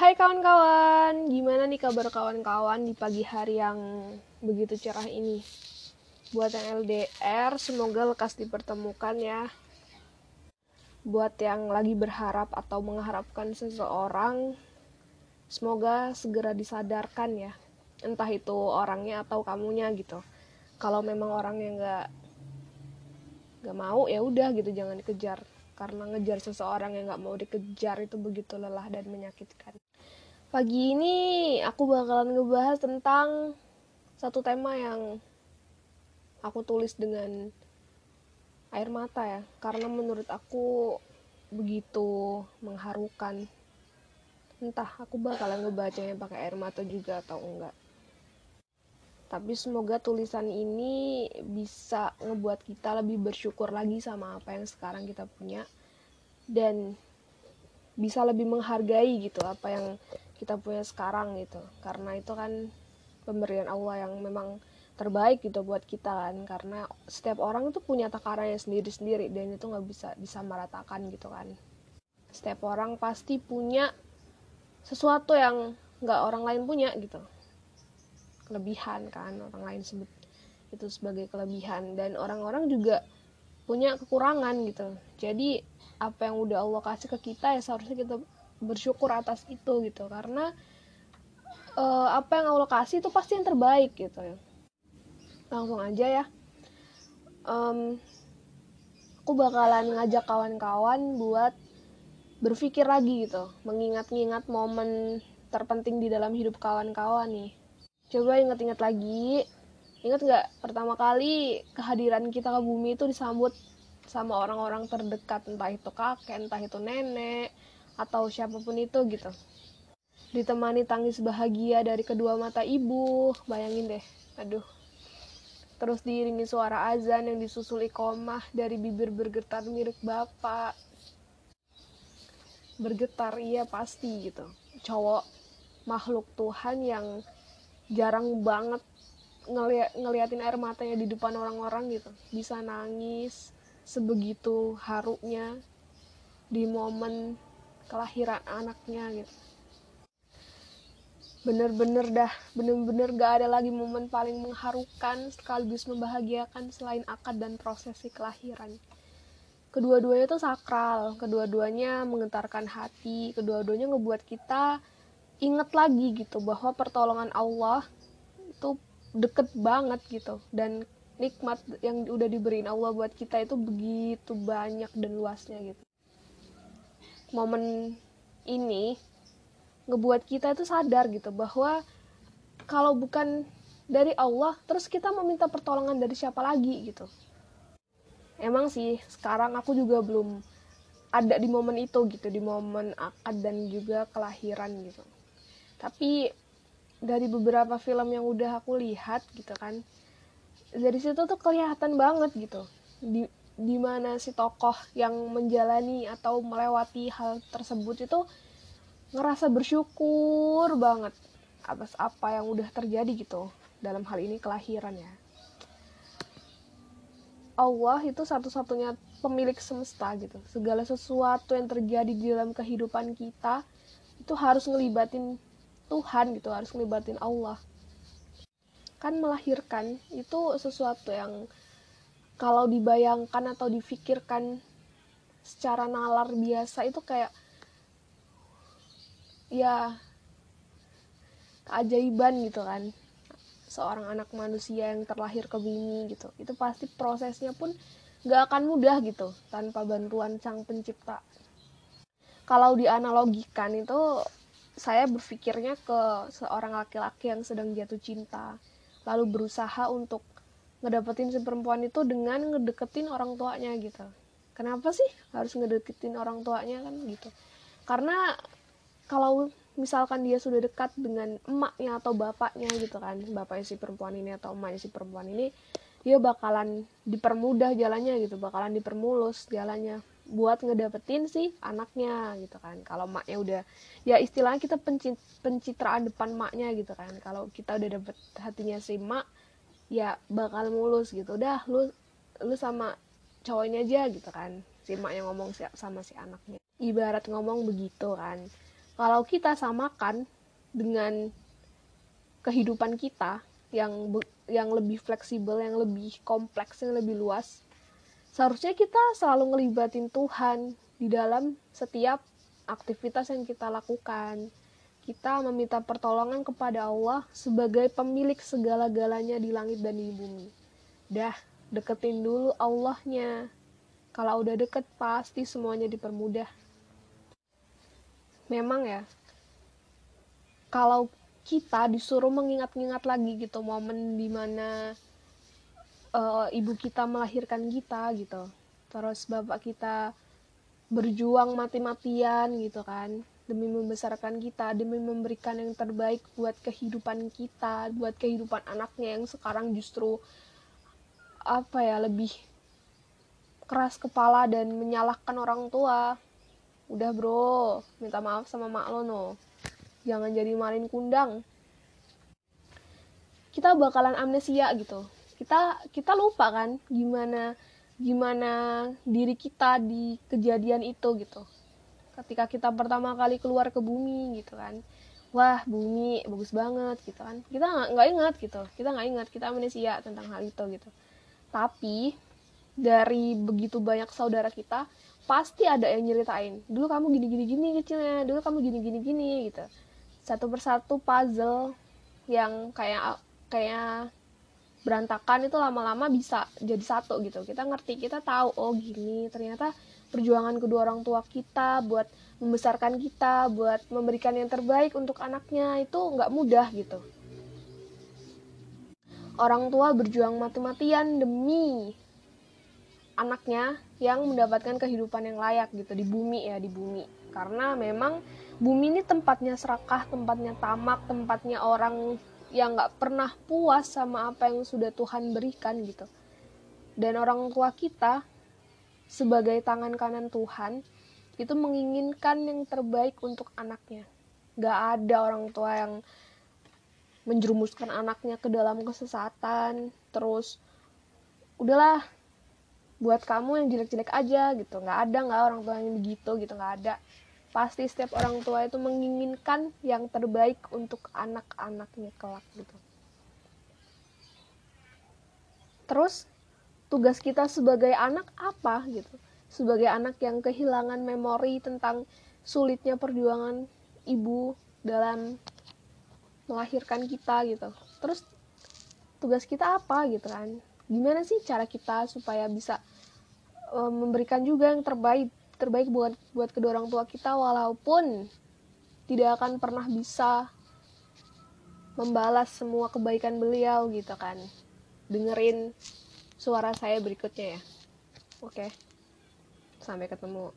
Hai kawan-kawan, gimana nih kabar kawan-kawan di pagi hari yang begitu cerah ini? Buat yang LDR, semoga lekas dipertemukan ya. Buat yang lagi berharap atau mengharapkan seseorang, semoga segera disadarkan ya. Entah itu orangnya atau kamunya gitu. Kalau memang orangnya nggak nggak mau ya udah gitu jangan dikejar karena ngejar seseorang yang nggak mau dikejar itu begitu lelah dan menyakitkan. Pagi ini aku bakalan ngebahas tentang satu tema yang aku tulis dengan air mata ya, karena menurut aku begitu mengharukan. Entah aku bakalan ngebacanya pakai air mata juga atau enggak. Tapi semoga tulisan ini bisa ngebuat kita lebih bersyukur lagi sama apa yang sekarang kita punya. Dan bisa lebih menghargai gitu apa yang kita punya sekarang gitu. Karena itu kan pemberian Allah yang memang terbaik gitu buat kita kan. Karena setiap orang itu punya takarannya sendiri-sendiri dan itu nggak bisa disamaratakan gitu kan. Setiap orang pasti punya sesuatu yang nggak orang lain punya gitu kelebihan kan orang lain sebut itu sebagai kelebihan. Dan orang-orang juga punya kekurangan gitu. Jadi apa yang udah Allah kasih ke kita ya seharusnya kita bersyukur atas itu gitu. Karena uh, apa yang Allah kasih itu pasti yang terbaik gitu ya. Langsung aja ya. Um, aku bakalan ngajak kawan-kawan buat berpikir lagi gitu. Mengingat-ingat momen terpenting di dalam hidup kawan-kawan nih coba inget-inget lagi. Inget nggak pertama kali kehadiran kita ke bumi itu disambut sama orang-orang terdekat entah itu kakek entah itu nenek atau siapa pun itu gitu. Ditemani tangis bahagia dari kedua mata ibu. Bayangin deh aduh. Terus diiringi suara azan yang disusul ikomah dari bibir bergetar mirip bapak. Bergetar iya pasti gitu. Cowok makhluk Tuhan yang jarang banget ngeliat ngeliatin air matanya di depan orang-orang gitu. Bisa nangis sebegitu harunya di momen kelahiran anaknya gitu. Bener-bener dah bener-bener gak ada lagi momen paling mengharukan sekaligus membahagiakan selain akad dan prosesi kelahiran. Kedua-duanya itu sakral kedua-duanya menggetarkan hati kedua-duanya ngebuat kita inget lagi gitu bahwa pertolongan Allah itu deket banget gitu. Dan nikmat yang udah diberiin Allah buat kita itu begitu banyak dan luasnya gitu. Momen ini ngebuat kita itu sadar gitu bahwa kalau bukan dari Allah terus kita meminta pertolongan dari siapa lagi gitu. Emang sih sekarang aku juga belum ada di momen itu gitu di momen akad dan juga kelahiran gitu tapi dari beberapa film yang udah aku lihat gitu kan dari situ tuh kelihatan banget gitu. Di di mana si tokoh yang menjalani atau melewati hal tersebut itu ngerasa bersyukur banget atas apa yang udah terjadi gitu dalam hal ini kelahiran ya Allah itu satu-satunya pemilik semesta gitu. Segala sesuatu yang terjadi di dalam kehidupan kita itu harus ngelibatin Tuhan gitu harus ngelibatin Allah. Kan melahirkan itu sesuatu yang kalau dibayangkan atau difikirkan secara nalar biasa itu kayak ya keajaiban gitu kan. Seorang anak manusia yang terlahir ke bumi gitu. Itu pasti prosesnya pun gak akan mudah gitu tanpa bantuan sang pencipta. Kalau dianalogikan itu saya berpikirnya ke seorang laki-laki yang sedang jatuh cinta. Lalu berusaha untuk ngedapetin si perempuan itu dengan ngedeketin orang tuanya gitu. Kenapa sih harus ngedeketin orang tuanya kan gitu? Karena kalau misalkan dia sudah dekat dengan emaknya atau bapaknya gitu kan bapaknya si perempuan ini atau emaknya si perempuan ini dia bakalan dipermudah jalannya gitu bakalan dipermulus jalannya buat ngedapetin si anaknya gitu kan. Kalau maknya udah ya istilahnya kita penci pencitraan depan maknya gitu kan. Kalau kita udah dapet hatinya si mak ya bakal mulus gitu. Udah lu lu sama cowoknya aja gitu kan. Si mak yang ngomong sama si anaknya. Ibarat ngomong begitu kan. Kalau kita samakan dengan kehidupan kita yang yang lebih fleksibel, yang lebih kompleks, yang lebih luas, seharusnya kita selalu ngelibatin Tuhan di dalam setiap aktivitas yang kita lakukan. Kita meminta pertolongan kepada Allah sebagai pemilik segala-galanya di langit dan di bumi. Dah, deketin dulu Allahnya. Kalau udah deket, pasti semuanya dipermudah. Memang ya, kalau kita disuruh mengingat-ingat lagi gitu momen di mana uh, ibu kita melahirkan kita gitu. Terus bapak kita berjuang mati-matian gitu kan. Demi membesarkan kita demi memberikan yang terbaik buat kehidupan kita buat kehidupan anaknya yang sekarang justru apa ya lebih keras kepala dan menyalahkan orang tua. Udah bro. Minta maaf sama mak lo no. Jangan jadi malin kundang. Kita bakalan amnesia gitu kita kita lupa kan gimana gimana diri kita di kejadian itu gitu. Ketika kita pertama kali keluar ke bumi gitu kan. Wah bumi bagus banget gitu kan. Kita nggak ingat gitu. Kita nggak ingat kita amnesia tentang hal itu gitu. Tapi dari begitu banyak saudara kita pasti ada yang nyeritain dulu kamu gini gini gini kecilnya dulu kamu gini gini gini gitu. Satu persatu puzzle yang kayak kayak berantakan itu lama-lama bisa jadi satu gitu. Kita ngerti kita tahu oh gini ternyata perjuangan kedua orang tua kita buat membesarkan kita buat memberikan yang terbaik untuk anaknya itu nggak mudah gitu. Orang tua berjuang mati-matian demi anaknya yang mendapatkan kehidupan yang layak gitu di bumi ya di bumi. Karena memang bumi ini tempatnya serakah, tempatnya tamak, tempatnya orang yang nggak pernah puas sama apa yang sudah Tuhan berikan gitu. Dan orang tua kita sebagai tangan kanan Tuhan itu menginginkan yang terbaik untuk anaknya. Gak ada orang tua yang menjerumuskan anaknya ke dalam kesesatan, terus udahlah buat kamu yang jelek-jelek aja gitu. Gak ada nggak orang tua yang begitu gitu nggak ada pasti setiap orang tua itu menginginkan yang terbaik untuk anak-anaknya kelak gitu. Terus tugas kita sebagai anak apa gitu? Sebagai anak yang kehilangan memori tentang sulitnya perjuangan ibu dalam melahirkan kita gitu. Terus tugas kita apa gitu kan? Gimana sih cara kita supaya bisa um, memberikan juga yang terbaik terbaik buat buat kedua orang tua kita walaupun tidak akan pernah bisa membalas semua kebaikan beliau gitu kan. Dengerin suara saya berikutnya ya. Oke. Sampai ketemu